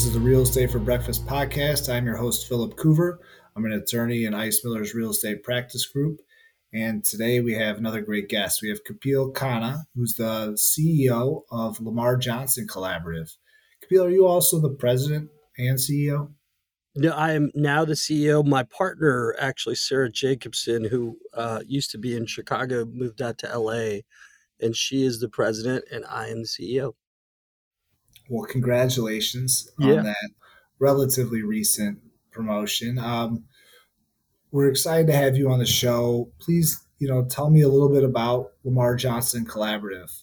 This is the Real Estate for Breakfast podcast. I'm your host, Philip Coover. I'm an attorney in Ice Miller's Real Estate Practice Group. And today we have another great guest. We have Kapil Khanna, who's the CEO of Lamar Johnson Collaborative. Kapil, are you also the president and CEO? No, I am now the CEO. My partner, actually, Sarah Jacobson, who uh, used to be in Chicago, moved out to LA, and she is the president, and I am the CEO. Well, congratulations on that relatively recent promotion. Um, we're excited to have you on the show. Please, you know, tell me a little bit about Lamar Johnson Collaborative.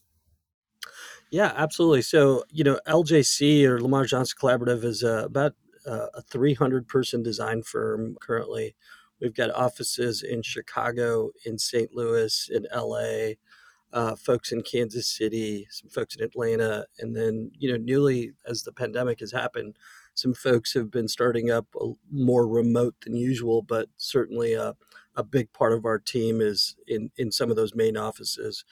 Yeah, absolutely. So, you know, LJC or Lamar Johnson Collaborative is uh, about uh, a 300 person design firm currently. We've got offices in Chicago, in St. Louis, in LA, uh, folks in Kansas City, some folks in Atlanta, and then you know newly as the pandemic has happened, some folks have been starting up more remote than usual, but certainly a, a big part of our team is in in some of those main offices.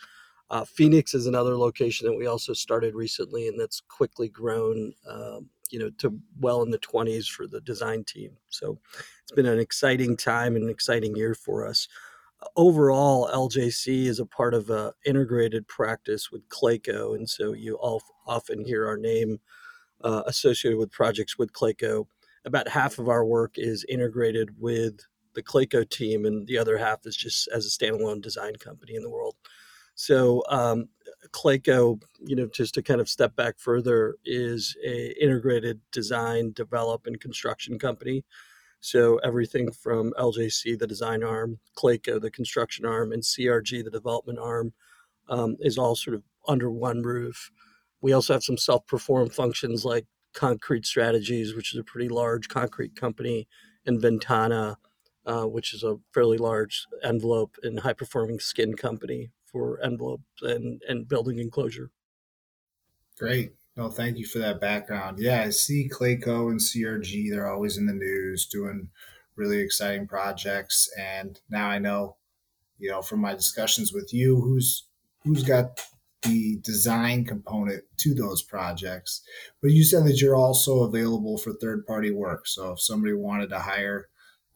Uh, Phoenix is another location that we also started recently, and that's quickly grown, um, you know, to well in the 20s for the design team. So it's been an exciting time and an exciting year for us overall, LJC is a part of a integrated practice with Clayco, and so you all often hear our name uh, associated with projects with Clayco. About half of our work is integrated with the Clayco team, and the other half is just as a standalone design company in the world. So um, Clayco, you know, just to kind of step back further, is a integrated design, develop, and construction company so everything from LJC, the design arm, Clayco, the construction arm, and CRG, the development arm, um, is all sort of under one roof. We also have some self-performed functions like Concrete Strategies, which is a pretty large concrete company, and Ventana, uh, which is a fairly large envelope and high-performing skin company for envelope and, and building enclosure. Great. No, thank you for that background. Yeah, I see Clayco and CRG. They're always in the news doing really exciting projects. And now I know, you know, from my discussions with you, who's who's got the design component to those projects. But you said that you're also available for third party work. So if somebody wanted to hire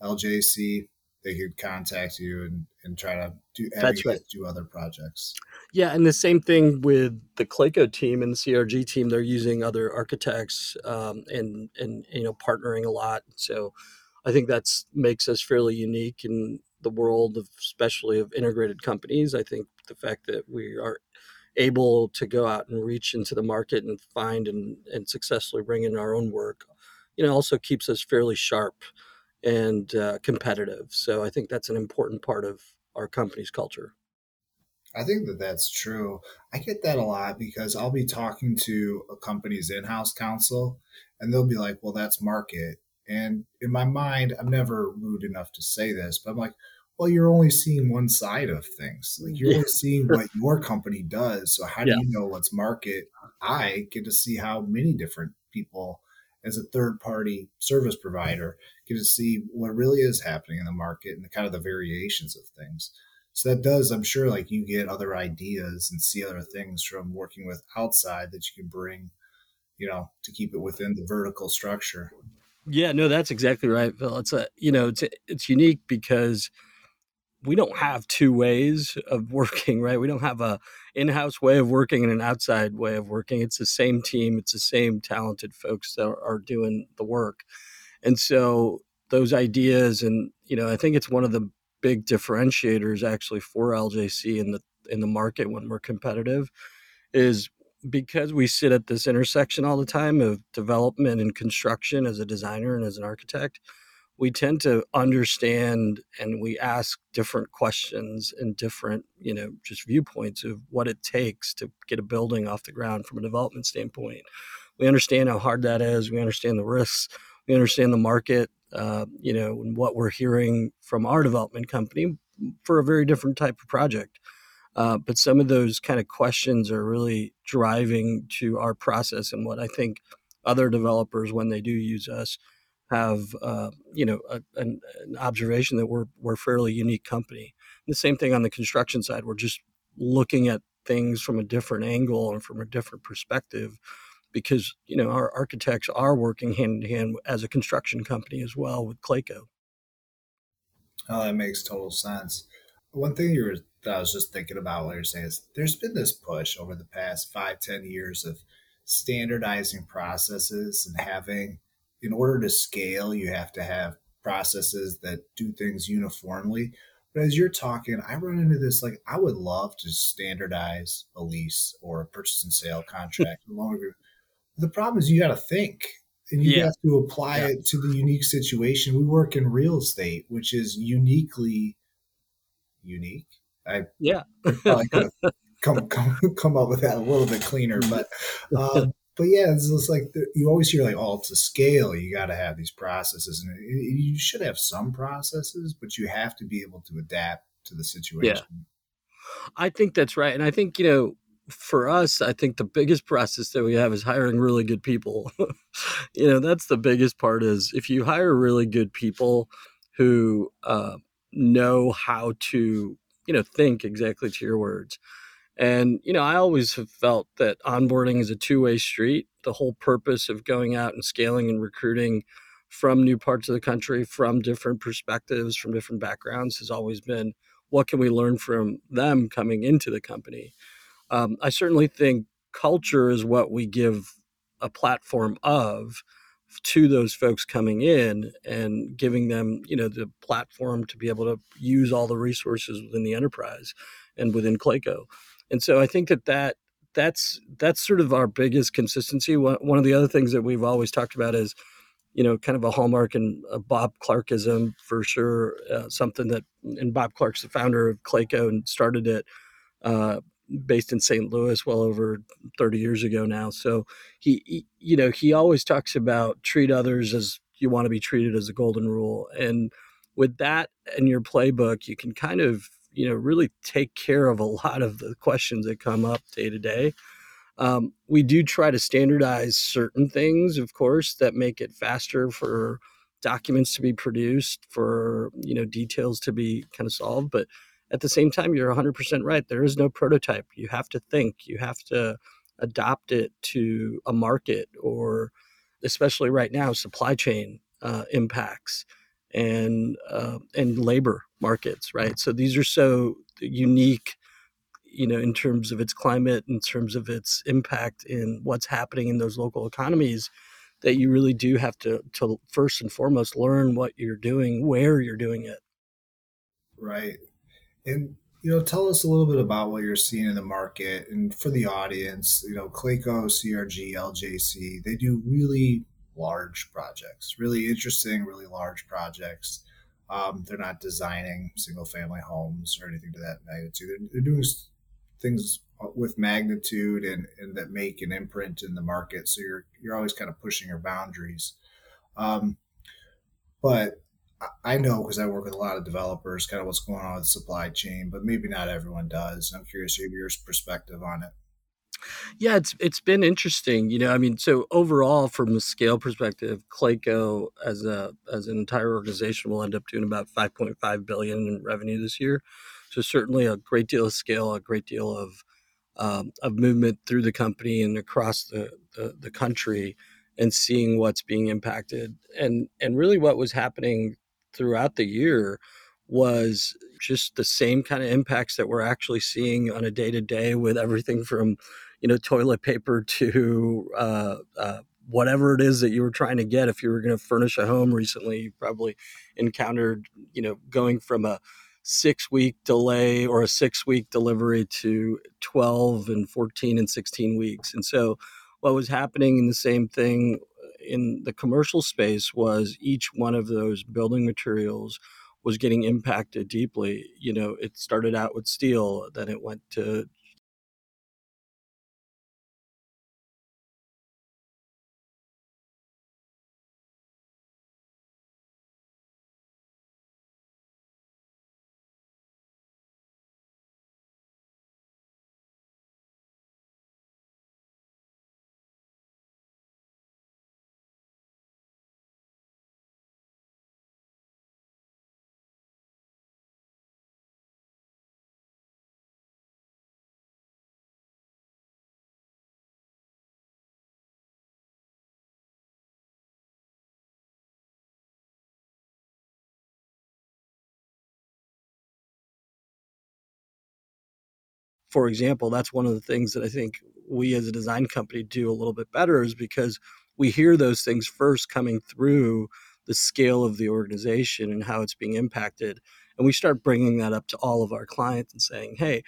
LJC, they could contact you and, and try to do That's right. do other projects. Yeah, and the same thing with the Clayco team and the CRG team. They're using other architects um, and and you know partnering a lot. So I think that's makes us fairly unique in the world of especially of integrated companies. I think the fact that we are able to go out and reach into the market and find and, and successfully bring in our own work, you know, also keeps us fairly sharp and uh, competitive. So I think that's an important part of our company's culture. I think that that's true. I get that a lot because I'll be talking to a company's in house counsel and they'll be like, well, that's market. And in my mind, I'm never rude enough to say this, but I'm like, well, you're only seeing one side of things. Like you're yeah. only seeing what your company does. So how do yeah. you know what's market? I get to see how many different people as a third party service provider get to see what really is happening in the market and the kind of the variations of things. So that does, I'm sure, like you get other ideas and see other things from working with outside that you can bring, you know, to keep it within the vertical structure. Yeah, no, that's exactly right, Phil. It's a, you know, it's it's unique because we don't have two ways of working, right? We don't have a in-house way of working and an outside way of working. It's the same team, it's the same talented folks that are doing the work. And so those ideas and you know, I think it's one of the big differentiators actually for LJC in the in the market when we're competitive is because we sit at this intersection all the time of development and construction as a designer and as an architect we tend to understand and we ask different questions and different you know just viewpoints of what it takes to get a building off the ground from a development standpoint. We understand how hard that is we understand the risks we understand the market uh, you know and what we're hearing from our development company for a very different type of project. Uh, but some of those kind of questions are really driving to our process and what i think other developers when they do use us have uh, you know a, an, an, observation that we're we're a fairly unique company. And the same thing on the construction side. We're just looking at things from a different angle and from a different perspective because you know our architects are working hand in hand as a construction company as well with Clayco. Oh, that makes total sense. One thing you were that I was just thinking about what you're saying is there's been this push over the past five, ten years of standardizing processes and having in order to scale, you have to have processes that do things uniformly. But as you're talking, I run into this like I would love to standardize a lease or a purchase and sale contract. the problem is you got to think and you yeah. have to apply yeah. it to the unique situation. We work in real estate, which is uniquely unique. I yeah, come come come up with that a little bit cleaner, but um, but yeah, it's just like the, you always hear like, oh, to scale, you got to have these processes, and it, it, you should have some processes, but you have to be able to adapt to the situation. Yeah. I think that's right, and I think you know for us, I think the biggest process that we have is hiring really good people. you know, that's the biggest part is if you hire really good people who uh, know how to, you know, think exactly to your words. And, you know, I always have felt that onboarding is a two way street. The whole purpose of going out and scaling and recruiting from new parts of the country, from different perspectives, from different backgrounds, has always been what can we learn from them coming into the company? Um, I certainly think culture is what we give a platform of to those folks coming in and giving them you know the platform to be able to use all the resources within the enterprise and within Clayco. And so I think that that that's that's sort of our biggest consistency. One of the other things that we've always talked about is, you know, kind of a hallmark and a Bob Clarkism for sure. Uh, something that and Bob Clark's the founder of Clayco and started it. Uh, based in St. Louis well over 30 years ago now. So he, he, you know, he always talks about treat others as you want to be treated as a golden rule. And with that in your playbook, you can kind of, you know, really take care of a lot of the questions that come up day to day. Um, we do try to standardize certain things, of course, that make it faster for documents to be produced, for you know details to be kind of solved. But at the same time, you're 100% right. There is no prototype. You have to think, you have to adopt it to a market or, especially right now, supply chain uh, impacts and uh, and labor markets, right? So these are so unique, you know, in terms of its climate, in terms of its impact in what's happening in those local economies, that you really do have to to first and foremost learn what you're doing, where you're doing it. Right. And you know, tell us a little bit about what you're seeing in the market, and for the audience, you know, Clayco, CRG, LJC, they do really large projects, really interesting, really large projects. Um, they're not designing single family homes or anything to that magnitude. They're, they're doing things with magnitude and, and that make an imprint in the market. So you're you're always kind of pushing your boundaries. Um, but I know because I work with a lot of developers, kind of what's going on with the supply chain, but maybe not everyone does. I'm curious to your perspective on it. Yeah, it's it's been interesting. You know, I mean, so overall, from a scale perspective, Clayco as a as an entire organization will end up doing about 5.5 billion in revenue this year. So certainly a great deal of scale, a great deal of um, of movement through the company and across the, the, the country, and seeing what's being impacted, and and really what was happening throughout the year was just the same kind of impacts that we're actually seeing on a day to day with everything from, you know, toilet paper to uh, uh, whatever it is that you were trying to get. If you were going to furnish a home recently, you probably encountered, you know, going from a six week delay or a six week delivery to 12 and 14 and 16 weeks. And so, what was happening in the same thing in the commercial space was each one of those building materials was getting impacted deeply. You know, it started out with steel, then it went to for example, that's one of the things that I think we as a design company do a little bit better is because we hear those things first coming through the scale of the organization and how it's being impacted. And we start bringing that up to all of our clients and saying, hey,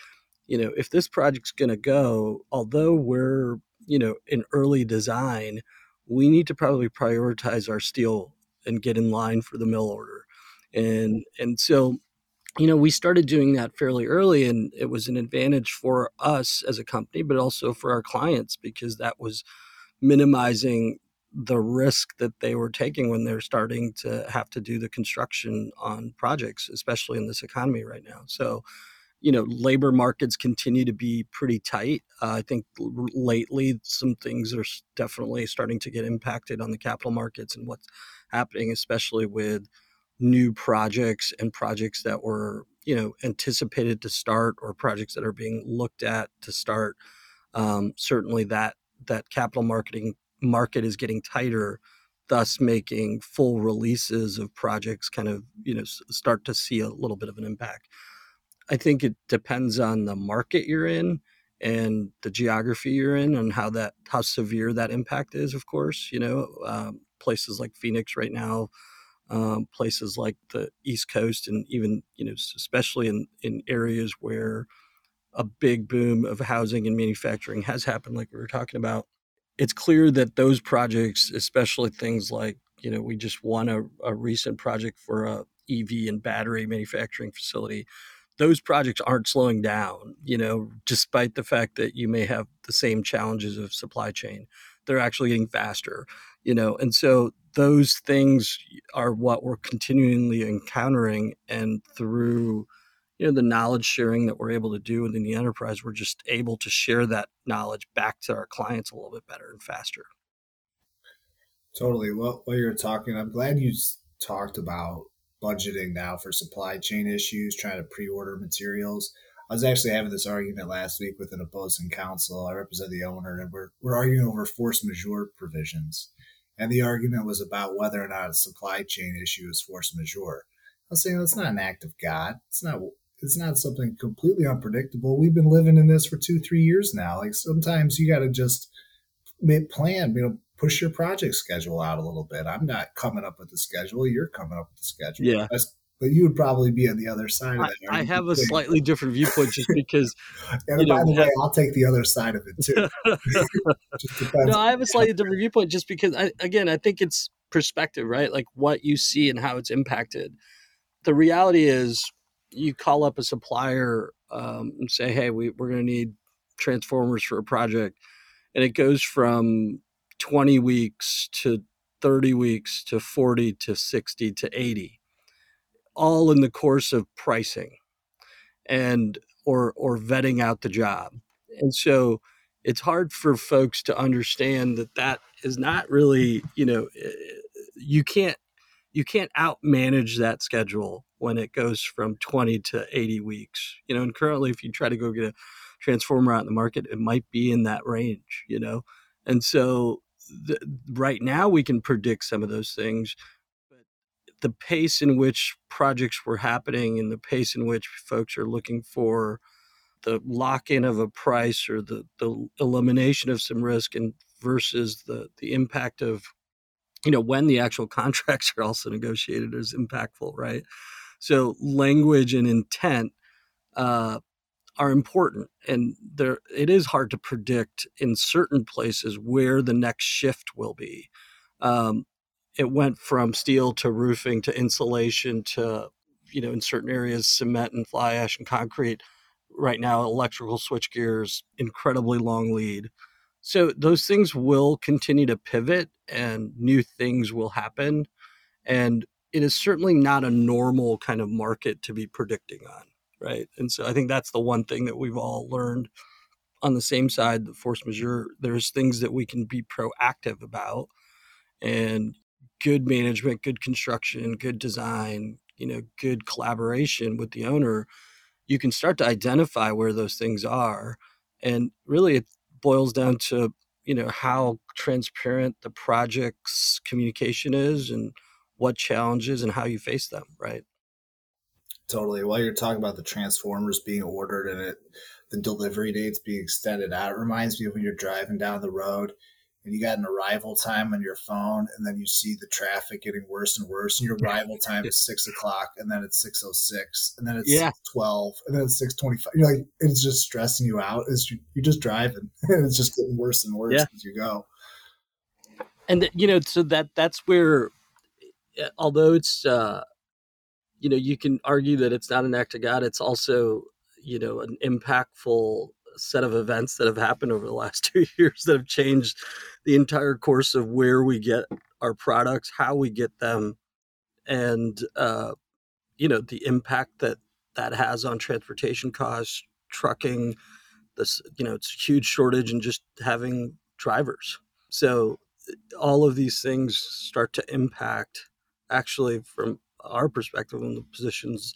you know, if this project's going to go, although we're, you know, in early design, we need to probably prioritize our steel and get in line for the mill order. And and so you know, we started doing that fairly early, and it was an advantage for us as a company, but also for our clients because that was minimizing the risk that they were taking when they're starting to have to do the construction on projects, especially in this economy right now. So, you know, labor markets continue to be pretty tight. Uh, I think lately some things are definitely starting to get impacted on the capital markets and what's happening, especially with new projects and projects that were you know anticipated to start or projects that are being looked at to start um, certainly that that capital marketing market is getting tighter thus making full releases of projects kind of you know start to see a little bit of an impact. I think it depends on the market you're in and the geography you're in and how that how severe that impact is of course you know um, places like phoenix right now um, places like the East Coast, and even you know, especially in in areas where a big boom of housing and manufacturing has happened, like we were talking about. It's clear that those projects, especially things like you know, we just won a, a recent project for a EV and battery manufacturing facility. Those projects aren't slowing down, you know, despite the fact that you may have the same challenges of supply chain. They're actually getting faster, you know, and so those things are what we're continually encountering and through you know the knowledge sharing that we're able to do within the enterprise we're just able to share that knowledge back to our clients a little bit better and faster. Totally well while you're talking i'm glad you talked about budgeting now for supply chain issues trying to pre-order materials. I was actually having this argument last week with an opposing counsel. I represent the owner and we're, we're arguing over force majeure provisions and the argument was about whether or not a supply chain issue is force majeure. I was saying that's not an act of God. It's not. It's not something completely unpredictable. We've been living in this for two, three years now. Like sometimes you got to just make plan. You know, push your project schedule out a little bit. I'm not coming up with the schedule. You're coming up with the schedule. Yeah. That's, but you would probably be on the other side of that. I, I have a slightly different viewpoint just because. and by know, the way, I'll take the other side of it too. no, I have a slightly different viewpoint just because, I, again, I think it's perspective, right? Like what you see and how it's impacted. The reality is, you call up a supplier um, and say, "Hey, we, we're going to need transformers for a project," and it goes from 20 weeks to 30 weeks to 40 to 60 to 80 all in the course of pricing and or or vetting out the job. And so it's hard for folks to understand that that is not really, you know, eh, you can't you can't out manage that schedule when it goes from 20 to 80 weeks. You know, and currently if you try to go get a transformer out in the market, it might be in that range, you know. And so the, right now we can predict some of those things the pace in which projects were happening and the pace in which folks are looking for the lock-in of a price or the, the elimination of some risk and versus the the impact of you know when the actual contracts are also negotiated is impactful right? So language and intent uh, are important and there it is hard to predict in certain places where the next shift will be. Um, it went from steel to roofing to insulation to you know in certain areas cement and fly ash and concrete. Right now electrical switch gears incredibly long lead. So those things will continue to pivot and new things will happen and it is certainly not a normal kind of market to be predicting on right? And so i think that's the one thing that we've all learned on the same side the force majeure there's things that we can be proactive about and good management, good construction, good design, you know, good collaboration with the owner, you can start to identify where those things are. And really it boils down to, you know, how transparent the project's communication is and what challenges and how you face them, right? Totally. While you're talking about the Transformers being ordered and it, the delivery dates being extended out, it reminds me of when you're driving down the road and you got an arrival time on your phone, and then you see the traffic getting worse and worse, and your arrival time is six o'clock, and then it's six oh six, and then it's yeah. twelve, and then it's six twenty five. You're like, it's just stressing you out. You, you're just driving, and it's just getting worse and worse yeah. as you go. And you know, so that that's where, eh, although it's uh, you know, you can argue that it's not an act of God. It's also you know an impactful set of events that have happened over the last two years that have changed the entire course of where we get our products, how we get them, and uh, you know the impact that that has on transportation costs, trucking. This you know it's a huge shortage in just having drivers. So all of these things start to impact actually from our perspective and the positions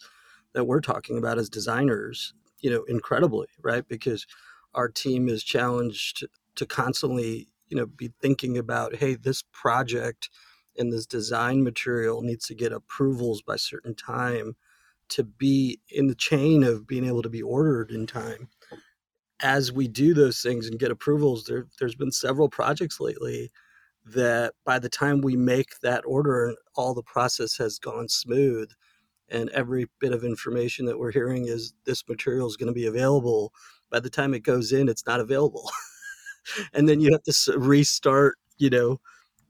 that we're talking about as designers you know incredibly right? Because our team is challenged to constantly you know be thinking about hey this project and this design material needs to get approvals by certain time to be in the chain of being able to be ordered in time. As we do those things and get approvals there there's been several projects lately that by the time we make that order all the process has gone smooth and every bit of information that we're hearing is this material is going to be available. By the time it goes in it's not available. And then you have to restart you know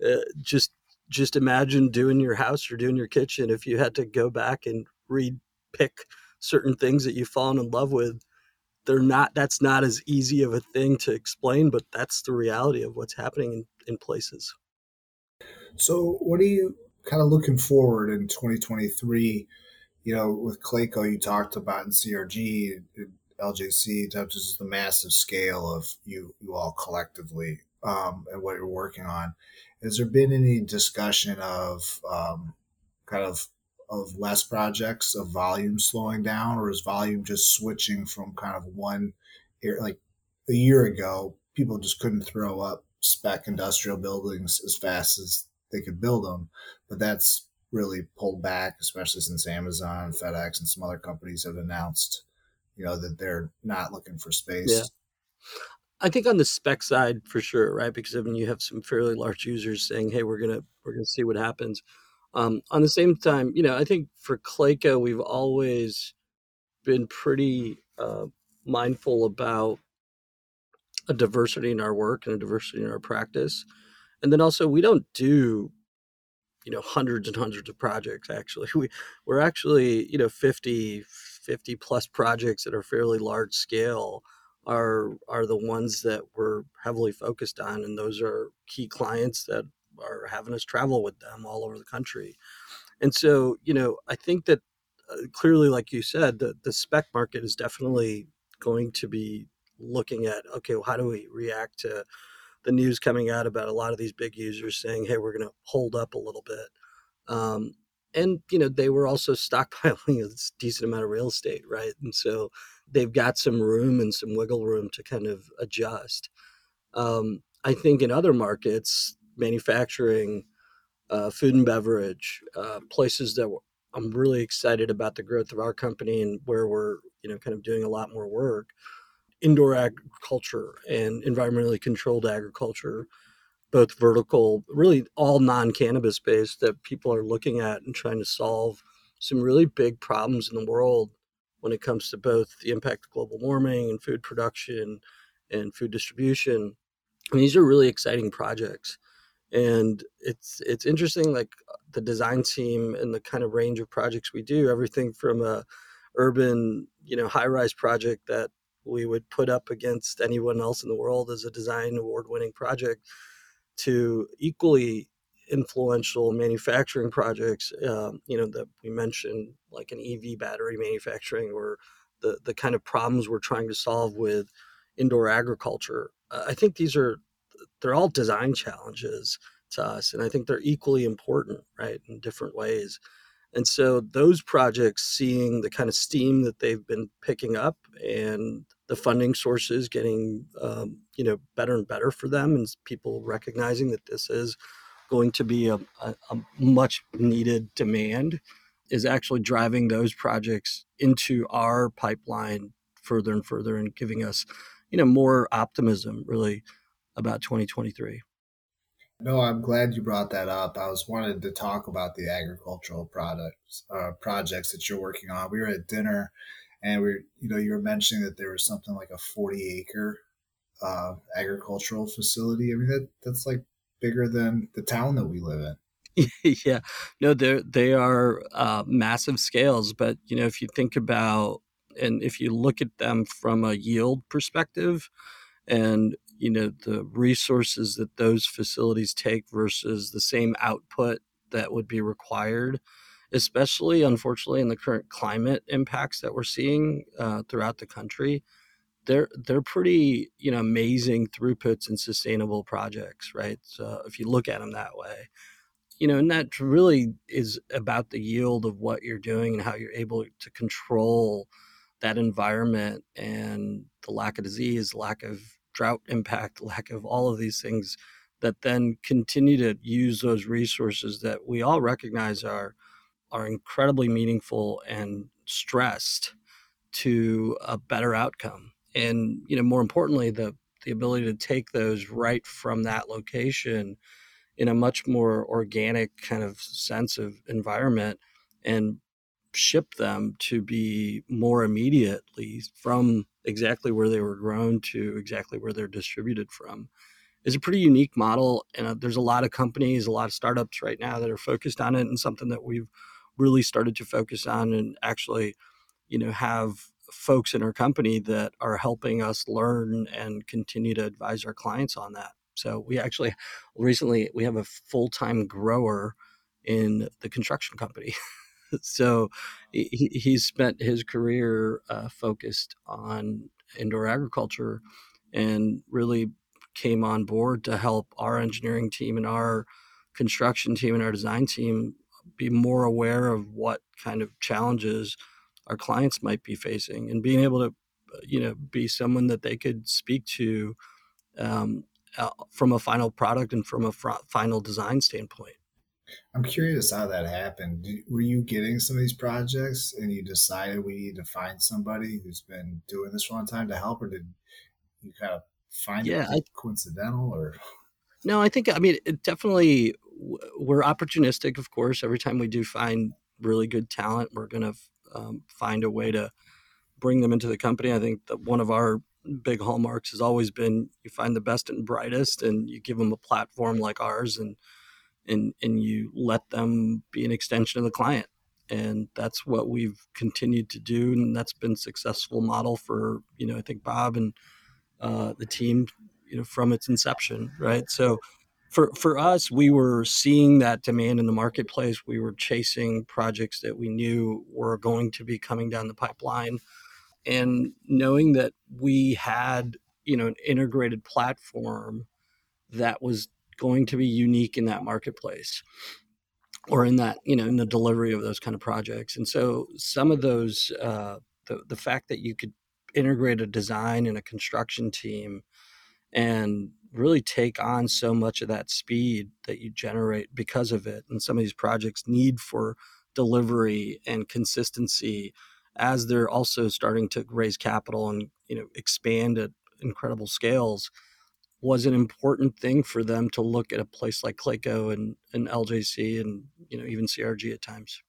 uh, just just imagine doing your house or doing your kitchen if you had to go back and re-pick certain things that you've fallen in love with. They're not that's not as easy of a thing to explain but that's the reality of what's happening in, in places. So what are you kind of looking forward in 2023 you know, with Clayco, you talked about in CRG, LJC, just the massive scale of you, you all collectively um, and what you're working on. Has there been any discussion of um, kind of of less projects, of volume slowing down, or is volume just switching from kind of one, like a year ago, people just couldn't throw up spec industrial buildings as fast as they could build them, but that's really pulled back, especially since Amazon, FedEx, and some other companies have announced, you know, that they're not looking for space. Yeah. I think on the spec side for sure, right? Because I mean, you have some fairly large users saying, "Hey, we're gonna we're gonna see what happens." Um, on the same time, you know, I think for Clayco, we've always been pretty uh, mindful about a diversity in our work and a diversity in our practice, and then also we don't do you know hundreds and hundreds of projects actually. We we're actually you know 50 50 plus projects that are fairly large scale are are the ones that we're heavily focused on and those are key clients that are having us travel with them all over the country. And so you know i think that uh, clearly like you said the, the spec market is definitely going to be looking at okay well, how do we react to the news coming out about a lot of these big users saying, "Hey, we're going to hold up a little bit," um, and you know they were also stockpiling a decent amount of real estate, right? And so they've got some room and some wiggle room to kind of adjust. Um, I think in other markets, manufacturing, uh, food and beverage, uh, places that I'm really excited about the growth of our company and where we're you know kind of doing a lot more work indoor agriculture and environmentally controlled agriculture, both vertical, really all non cannabis based, that people are looking at and trying to solve some really big problems in the world when it comes to both the impact of global warming and food production and food distribution. And these are really exciting projects. And it's it's interesting, like the design team and the kind of range of projects we do, everything from a urban, you know, high rise project that we would put up against anyone else in the world as a design award winning project to equally influential manufacturing projects um, you know that we mentioned like an ev battery manufacturing or the the kind of problems we're trying to solve with indoor agriculture. I think these are they're all design challenges to us and i think they're equally important right in different ways. And so those projects seeing the kind of steam that they've been picking up and the funding sources getting um, you know better and better for them and people recognizing that this is going to be a, a, a much needed demand is actually driving those projects into our pipeline further and further and giving us, you know, more optimism really about 2023. No, I'm glad you brought that up. I was wanted to talk about the agricultural products uh, projects that you're working on. We were at dinner, and we, you know, you were mentioning that there was something like a 40 acre uh, agricultural facility. I mean, that that's like bigger than the town that we live in. yeah, no, they they are uh, massive scales. But you know, if you think about and if you look at them from a yield perspective, and you know the resources that those facilities take versus the same output that would be required especially unfortunately in the current climate impacts that we're seeing uh, throughout the country they're they're pretty you know amazing throughputs and sustainable projects right? So if you look at them that way. You know and that really is about the yield of what you're doing and how you're able to control that environment and the lack of disease lack of drought impact, lack of all of these things that then continue to use those resources that we all recognize are are incredibly meaningful and stressed to a better outcome. And you know, more importantly, the the ability to take those right from that location in a much more organic kind of sense of environment and ship them to be more immediately from exactly where they were grown to exactly where they're distributed from is a pretty unique model and uh, there's a lot of companies a lot of startups right now that are focused on it and something that we've really started to focus on and actually you know have folks in our company that are helping us learn and continue to advise our clients on that. So we actually recently we have a full-time grower in the construction company. So he, he's spent his career uh, focused on indoor agriculture and really came on board to help our engineering team and our construction team and our design team be more aware of what kind of challenges our clients might be facing and being able to you know be someone that they could speak to um, uh, from a final product and from a fr- final design standpoint I'm curious how that happened. Were you getting some of these projects and you decided we need to find somebody who's been doing this for a long time to help, or did you kind of find yeah, it I, coincidental or? No, I think, I mean, it definitely, we're opportunistic, of course. Every time we do find really good talent, we're going to um, find a way to bring them into the company. I think that one of our big hallmarks has always been you find the best and brightest and you give them a platform like ours and and and you let them be an extension of the client and that's what we've continued to do and that's been successful model for you know i think bob and uh, the team you know from its inception right so for for us we were seeing that demand in the marketplace. We were chasing projects that we knew were going to be coming down the pipeline. And knowing that we had you know an integrated platform that was going to be unique in that marketplace or in that you know in the delivery of those kind of projects. And so some of those uh, the, the fact that you could integrate a design and a construction team and really take on so much of that speed that you generate because of it and some of these projects need for delivery and consistency as they're also starting to raise capital and you know expand at incredible scales was an important thing for them to look at a place like Clayco and, and LJC and you know even CRG at times.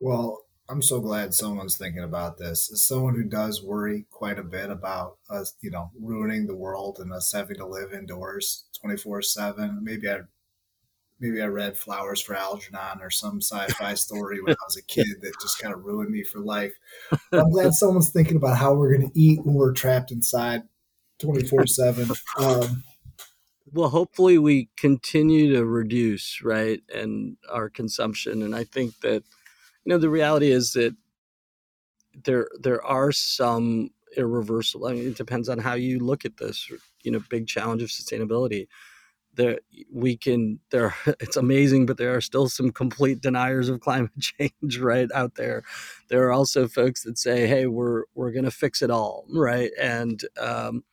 Well, I'm so glad someone's thinking about this. As someone who does worry quite a bit about us, you know, ruining the world and us having to live indoors 24 seven. Maybe I, maybe I read Flowers for Algernon or some sci-fi story when I was a kid that just kind of ruined me for life. I'm glad someone's thinking about how we're going to eat when we're trapped inside 24 7. Um, well, hopefully we continue to reduce, right, and our consumption. And I think that, you know, the reality is that there there are some irreversible. I mean, it depends on how you look at this. You know, big challenge of sustainability. There, we can. There, it's amazing, but there are still some complete deniers of climate change right out there. There are also folks that say, "Hey, we're we're going to fix it all right and um,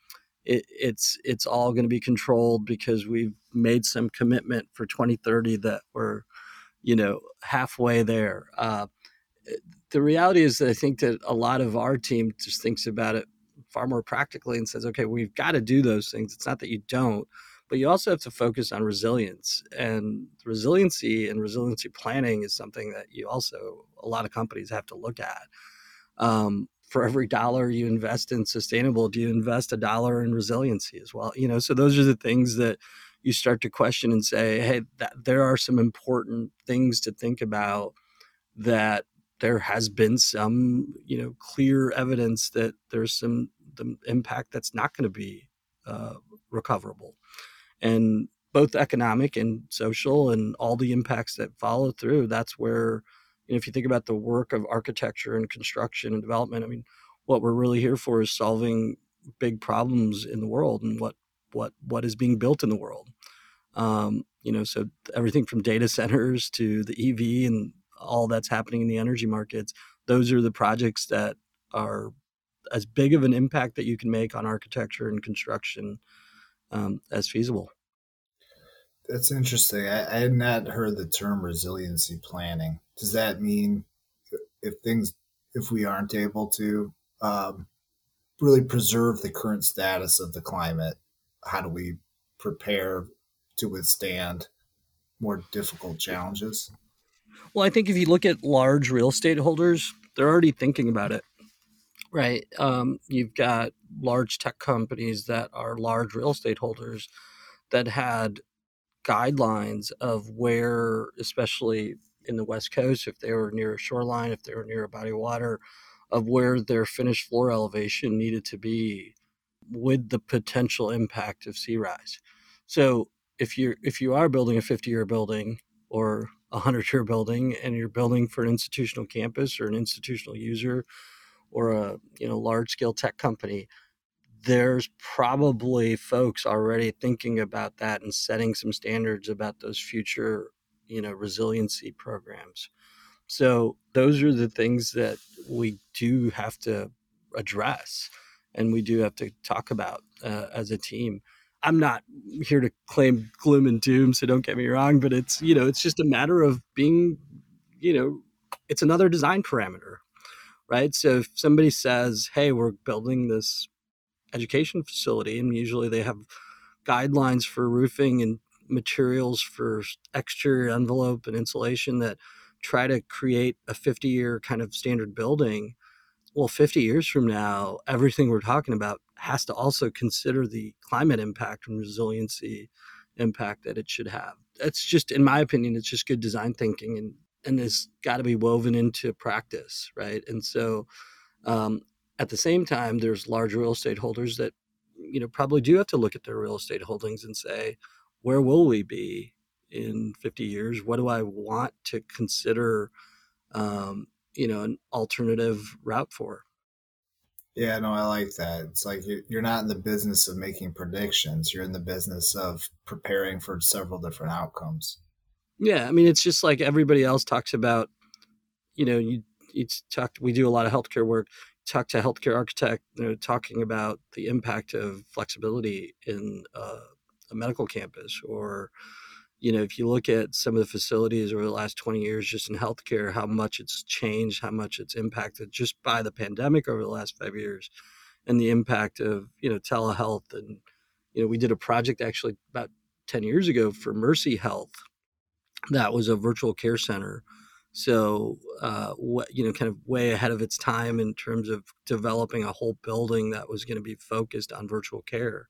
it, it's it's all going to be controlled because we've made some commitment for 2030 that we're you know, halfway there. Uh, the reality is I think that a lot of our team just thinks about it far more practically and says, okay, we've got to do those things. It's not that you don't, but you also have to focus on resilience. And resiliency and resiliency planning is something that you also, a lot of companies have to look at. Um, for every dollar you invest in sustainable, do you invest a dollar in resiliency as well? You know, so those are the things that you start to question and say, hey, that, there are some important things to think about that there has been some, you know, clear evidence that there's some the impact that's not going to be uh, recoverable, and both economic and social and all the impacts that follow through. That's where, you know, if you think about the work of architecture and construction and development, I mean, what we're really here for is solving big problems in the world and what what what is being built in the world. Um, you know, so everything from data centers to the EV and all that's happening in the energy markets, those are the projects that are as big of an impact that you can make on architecture and construction um, as feasible. That's interesting. I, I, had not heard the term resiliency planning. Does that mean if things, if we aren't able to um, really preserve the current status of the climate, how do we prepare to withstand more difficult challenges? Well, I think if you look at large real estate holders, they're already thinking about it, right? Um, you've got large tech companies that are large real estate holders that had guidelines of where, especially in the West Coast, if they were near a shoreline, if they were near a body of water, of where their finished floor elevation needed to be with the potential impact of sea rise. So if you if you are building a 50 year building or a 100 year building and you're building for an institutional campus or an institutional user or a you know large scale tech company there's probably folks already thinking about that and setting some standards about those future you know resiliency programs. So those are the things that we do have to address and we do have to talk about uh, as a team I'm not here to claim gloom and doom, so don't get me wrong, but it's you know it's just a matter of being, you know, it's another design parameter, right? So if somebody says, "Hey, we're building this education facility," and usually they have guidelines for roofing and materials for exterior envelope and insulation that try to create a 50 year kind of standard building well 50 years from now everything we're talking about has to also consider the climate impact and resiliency impact that it should have. That's just, in my opinion, it's just good design thinking and and has got to be woven into practice, right? And so, um, at the same time, there's large real estate holders that you know probably do have to look at their real estate holdings and say, where will we be in 50 years? What do I want to consider, um, you know, an alternative route for? Yeah, no, I like that. It's like you're not in the business of making predictions. You're in the business of preparing for several different outcomes. Yeah, I mean, it's just like everybody else talks about. You know, you you talk. We do a lot of healthcare work. Talk to healthcare architect. You know, talking about the impact of flexibility in uh, a medical campus or you know, if you look at some of the facilities over the last 20 years just in healthcare, how much it's changed, how much it's impacted just by the pandemic over the last five years and the impact of, you know, telehealth. And, you know, we did a project actually about 10 years ago for Mercy Health that was a virtual care center. So, uh, what, you know, kind of way ahead of its time in terms of developing a whole building that was going to be focused on virtual care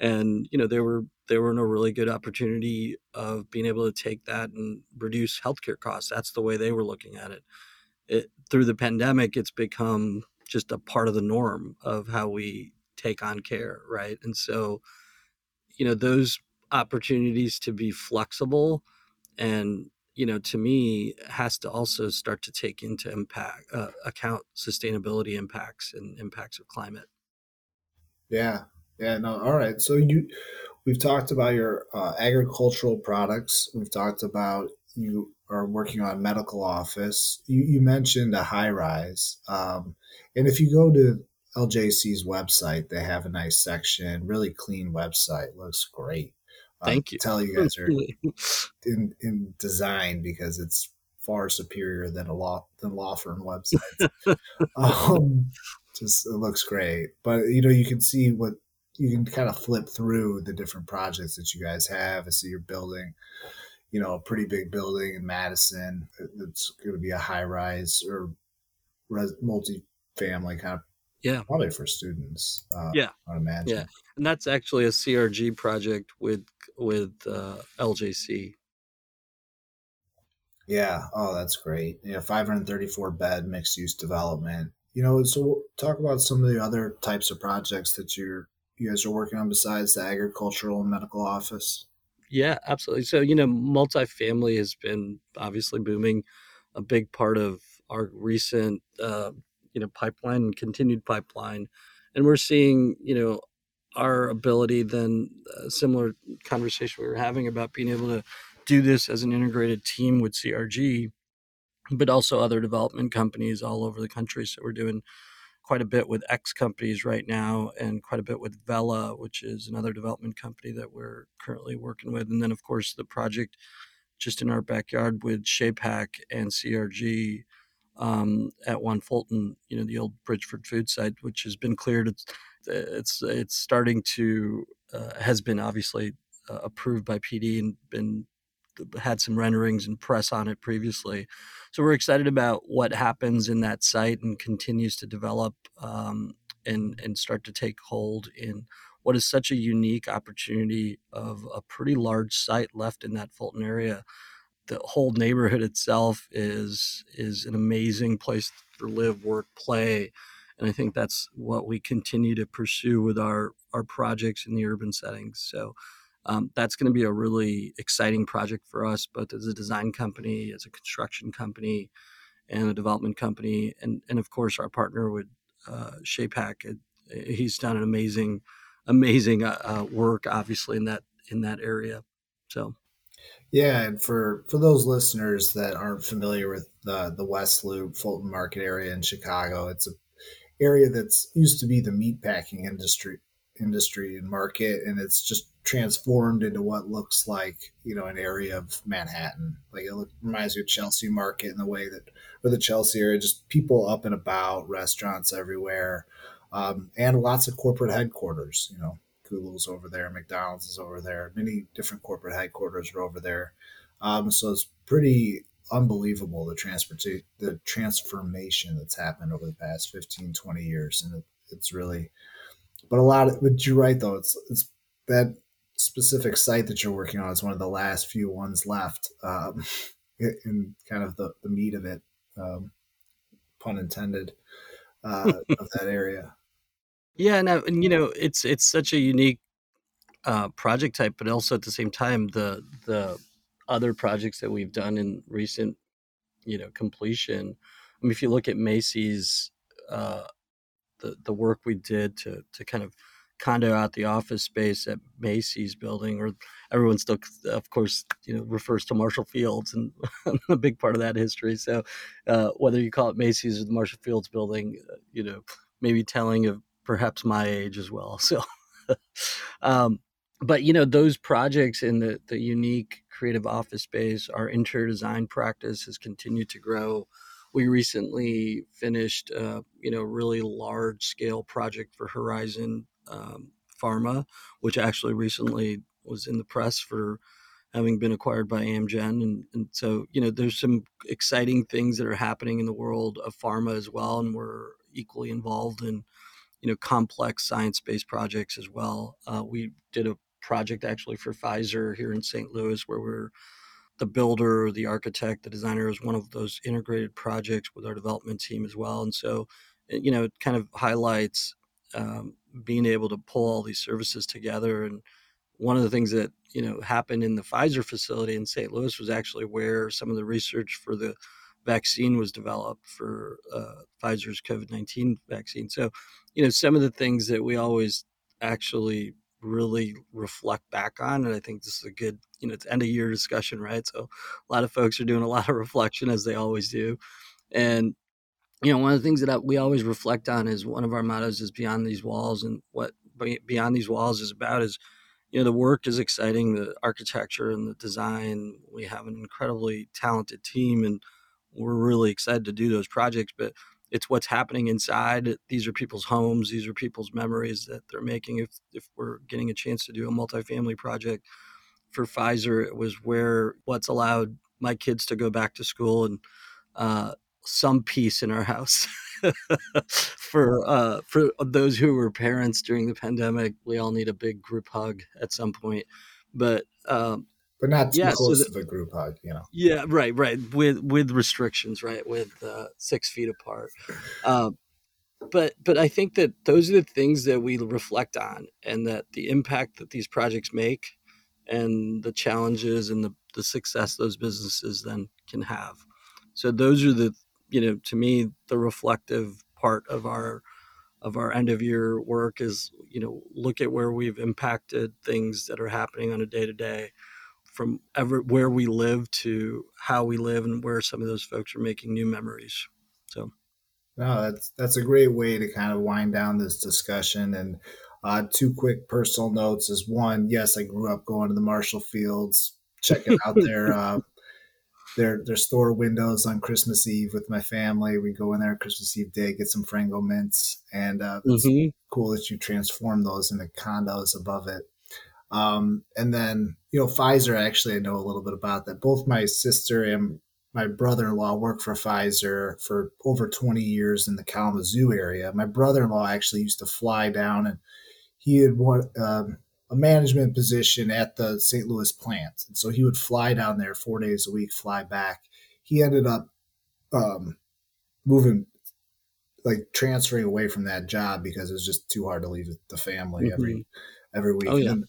and you know there were they were in a really good opportunity of being able to take that and reduce healthcare costs. That's the way they were looking at it. it. Through the pandemic, it's become just a part of the norm of how we take on care, right? And so, you know, those opportunities to be flexible and you know to me has to also start to take into impact uh, account sustainability impacts and impacts of climate yeah yeah, no, all right. So you, we've talked about your uh, agricultural products. We've talked about you are working on medical office. You, you mentioned a high rise, um, and if you go to LJC's website, they have a nice section, really clean website, looks great. Thank you. Tell you guys are in in design because it's far superior than a law than law firm websites. um, just it looks great, but you know you can see what you can kind of flip through the different projects that you guys have. I see you're building, you know, a pretty big building in Madison. It's going to be a high rise or res- multi-family kind of yeah. probably for students uh, yeah. I imagine. Yeah. And that's actually a crg project with with uh, ljc yeah. Oh that's great. Yeah 534 bed mixed use development. You know so talk about some of the other types of projects that you're you guys are working on besides the agricultural and medical office? Yeah absolutely. So you know multifamily has been obviously booming. A big part of our recent uh, you know pipeline and continued pipeline. And we're seeing you know our ability then uh, similar conversation we were having about being able to do this as an integrated team with crg but also other development companies all over the country. So we're doing quite a bit with X companies right now and quite a bit with Vela, which is another development company that we're currently working with. And then, of course, the project just in our backyard with Shapack and CRG um, at One Fulton, you know, the old Bridgford food site, which has been cleared. It's it's it's starting to uh, has been obviously uh, approved by PD and been had some renderings and press on it previously. So we're excited about what happens in that site and continues to develop um, and and start to take hold in what is such a unique opportunity of a pretty large site left in that Fulton area the whole neighborhood itself is is an amazing place to live, work, play, and I think that's what we continue to pursue with our our projects in the urban settings. So. Um, that's going to be a really exciting project for us, both as a design company, as a construction company, and a development company, and and of course our partner with uh, Shapack. He's done an amazing, amazing uh, uh, work, obviously in that in that area. So yeah, and for for those listeners that aren't familiar with the the West Loop Fulton Market area in Chicago, it's a area that's used to be the meatpacking industry industry and market, and it's just transformed into what looks like you know an area of Manhattan. Like it look, reminds me of Chelsea Market in the way that, or the Chelsea area, just people up and about, restaurants everywhere, um, and lots of corporate headquarters. You know, Google's over there, McDonald's is over there, many different corporate headquarters are over there. Um, so it's pretty unbelievable the transportation, the transformation that's happened over the past 15, 20 years. And it, it's really, but a lot of, but you're right though. It's, it's that specific site that you're working on is one of the last few ones left um, in kind of the, the meat of it, um, pun intended, uh, of that area. Yeah, no, and you know, it's it's such a unique uh, project type, but also at the same time, the the other projects that we've done in recent, you know, completion. I mean, if you look at Macy's, uh, the the work we did to to kind of condo out the office space at Macy's building, or everyone still, of course, you know, refers to Marshall Fields and a big part of that history. So, uh, whether you call it Macy's or the Marshall Fields building, uh, you know, maybe telling of perhaps my age as well. So, um, but you know, those projects in the the unique creative office space, our interior design practice has continued to grow. We recently finished, uh, you know, really large scale project for Horizon um, Pharma, which actually recently was in the press for having been acquired by Amgen. And, and so, you know, there's some exciting things that are happening in the world of pharma as well. And we're equally involved in you know complex science-based projects as well. Uh, we did a project actually for Pfizer here in St. Louis where we're the builder, the architect, the designer is one of those integrated projects with our development team as well. And so, you know, it kind of highlights um, being able to pull all these services together. And one of the things that you know happened in the Pfizer facility in St. Louis was actually where some of the research for the vaccine was developed for uh, Pfizer's COVID 19 vaccine. So, you know, some of the things that we always actually really reflect back on. And I think this is a good, you know, it's end of year discussion, right? So a lot of folks are doing a lot of reflection as they always do. And, you know, one of the things that we always reflect on is one of our mottos is beyond these walls. And what beyond these walls is about is, you know the work is exciting, the architecture and the design. We have an incredibly talented team, and we're really excited to do those projects. But it's what's happening inside. These are people's homes. These are people's memories that they're making. If if we're getting a chance to do a multifamily project for Pfizer, it was where what's allowed my kids to go back to school and uh, some peace in our house. for uh, for those who were parents during the pandemic, we all need a big group hug at some point. But um, but not too yeah, close so the, of a group hug, you know. Yeah, right, right. With with restrictions, right, with uh, six feet apart. Uh, but but I think that those are the things that we reflect on, and that the impact that these projects make, and the challenges and the the success those businesses then can have. So those are the you know to me the reflective part of our of our end of year work is you know look at where we've impacted things that are happening on a day to day from ever where we live to how we live and where some of those folks are making new memories so. No that's that's a great way to kind of wind down this discussion and uh, two quick personal notes is one yes i grew up going to the marshall fields checking out their uh, their their store windows on Christmas Eve with my family. We go in there Christmas Eve day, get some Frango mints, and uh, mm-hmm. cool that you transform those into condos above it. Um, and then you know Pfizer, actually, I know a little bit about that. Both my sister and my brother-in-law worked for Pfizer for over 20 years in the Kalamazoo area. My brother-in-law actually used to fly down and he had one. Um, a management position at the St. Louis plant. And so he would fly down there four days a week, fly back. He ended up um, moving, like transferring away from that job because it was just too hard to leave the family mm-hmm. every every week. Oh, yeah. And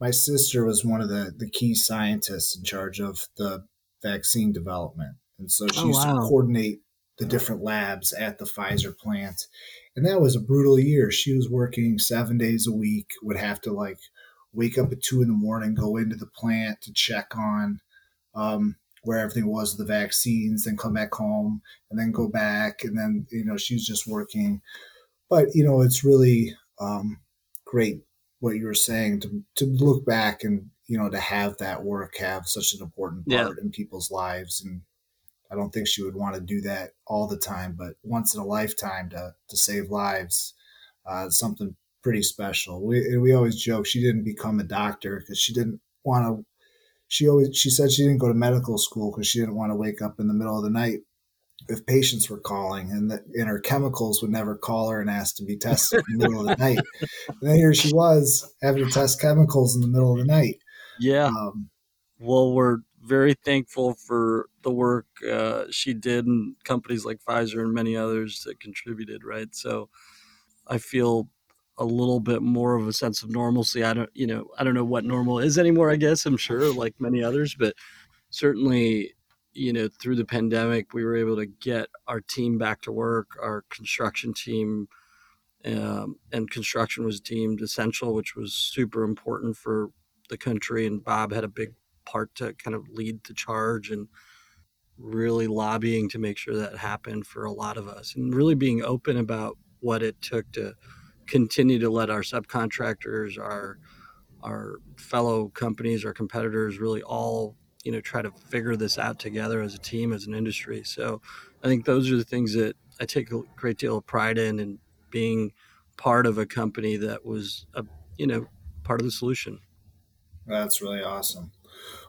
my sister was one of the, the key scientists in charge of the vaccine development. And so she oh, used wow. to coordinate the different labs at the Pfizer plant. And that was a brutal year. She was working seven days a week, would have to like wake up at two in the morning, go into the plant to check on um, where everything was, the vaccines, then come back home and then go back. And then, you know, she's just working. But, you know, it's really um, great what you were saying to, to look back and, you know, to have that work have such an important part yeah. in people's lives. And I don't think she would want to do that all the time, but once in a lifetime to, to save lives, uh, something pretty special. We we always joke she didn't become a doctor because she didn't want to. She always she said she didn't go to medical school because she didn't want to wake up in the middle of the night if patients were calling, and that and her chemicals would never call her and ask to be tested in the middle of the night. And then here she was having to test chemicals in the middle of the night. Yeah. Um, well, we're very thankful for the work uh, she did and companies like Pfizer and many others that contributed. Right. So I feel a little bit more of a sense of normalcy. I don't, you know, I don't know what normal is anymore. I guess I'm sure, like many others, but certainly, you know, through the pandemic, we were able to get our team back to work. Our construction team, um, and construction was deemed essential, which was super important for the country. And Bob had a big part to kind of lead the charge and really lobbying to make sure that happened for a lot of us, and really being open about what it took to continue to let our subcontractors, our our fellow companies, our competitors, really all you know try to figure this out together as a team, as an industry. So I think those are the things that I take a great deal of pride in, and being part of a company that was a you know part of the solution. That's really awesome.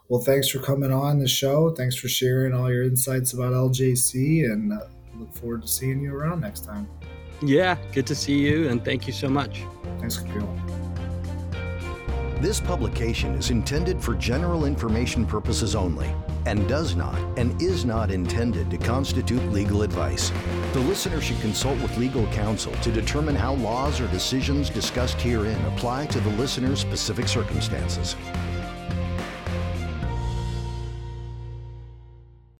Well, thanks for coming on the show. Thanks for sharing all your insights about LJC, and uh, look forward to seeing you around next time. Yeah, good to see you, and thank you so much. Thanks, Kapil. This publication is intended for general information purposes only and does not and is not intended to constitute legal advice. The listener should consult with legal counsel to determine how laws or decisions discussed herein apply to the listener's specific circumstances.